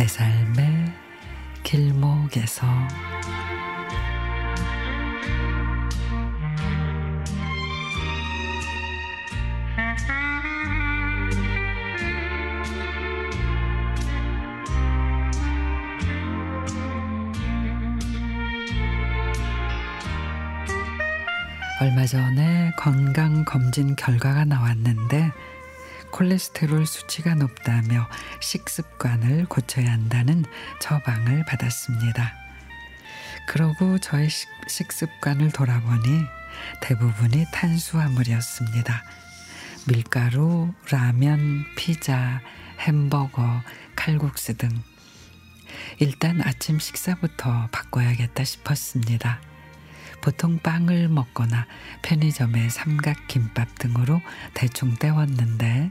내 삶의 길목에서. 얼마 전에 건강 검진 결과가 나왔는데 콜레스테롤 수치가 높다며 식습관을 고쳐야 한다는 처방을 받았습니다. 그러고 저의 식습관을 돌아보니 대부분이 탄수화물이었습니다. 밀가루, 라면, 피자, 햄버거, 칼국수 등 일단 아침 식사부터 바꿔야겠다 싶었습니다. 보통 빵을 먹거나 편의점의 삼각김밥 등으로 대충 때웠는데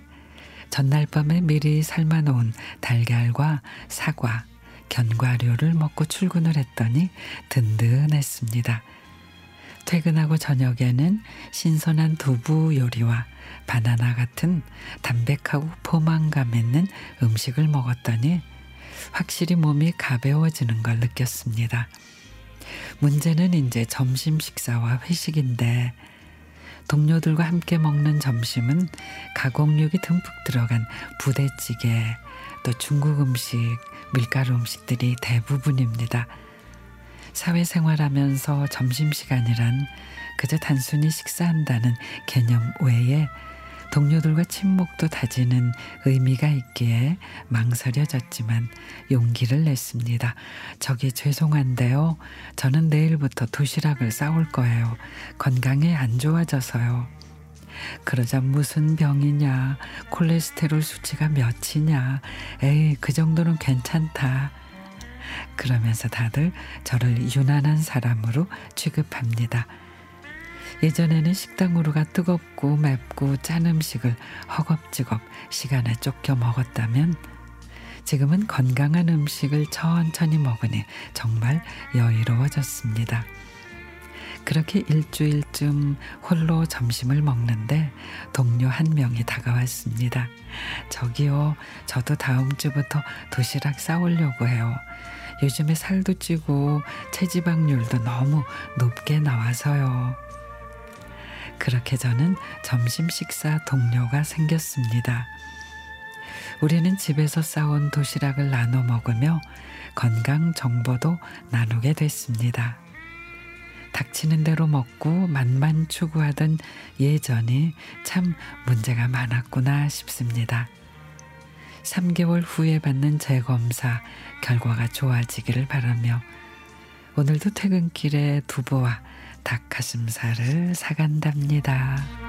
전날 밤에 미리 삶아놓은 달걀과 사과, 견과류를 먹고 출근을 했더니 든든했습니다. 퇴근하고 저녁에는 신선한 두부 요리와 바나나 같은 담백하고 포만감 있는 음식을 먹었더니 확실히 몸이 가벼워지는 걸 느꼈습니다. 문제는 이제 점심 식사와 회식인데 동료들과 함께 먹는 점심은 가공육이 듬뿍 들어간 부대찌개, 또 중국 음식, 밀가루 음식들이 대부분입니다. 사회생활하면서 점심시간이란 그저 단순히 식사한다는 개념 외에 동료들과 친목도 다지는 의미가 있기에 망설여졌지만 용기를 냈습니다. 저기 죄송한데요. 저는 내일부터 도시락을 싸올 거예요. 건강에 안 좋아져서요. 그러자 무슨 병이냐, 콜레스테롤 수치가 몇이냐, 에이, 그 정도는 괜찮다. 그러면서 다들 저를 유난한 사람으로 취급합니다. 예전에는 식당으로가 뜨겁고 맵고 짠 음식을 허겁지겁 시간에 쫓겨 먹었다면 지금은 건강한 음식을 천천히 먹으니 정말 여유로워졌습니다. 그렇게 일주일쯤 홀로 점심을 먹는데 동료 한 명이 다가왔습니다. 저기요, 저도 다음 주부터 도시락 싸오려고 해요. 요즘에 살도 찌고 체지방률도 너무 높게 나와서요. 그렇게 저는 점심 식사 동료가 생겼습니다. 우리는 집에서 싸온 도시락을 나눠 먹으며 건강 정보도 나누게 됐습니다. 닥치는 대로 먹고 맛만 추구하던 예전이 참 문제가 많았구나 싶습니다. 3개월 후에 받는 재검사 결과가 좋아지기를 바라며 오늘도 퇴근길에 두부와 닭가슴살을 사간답니다.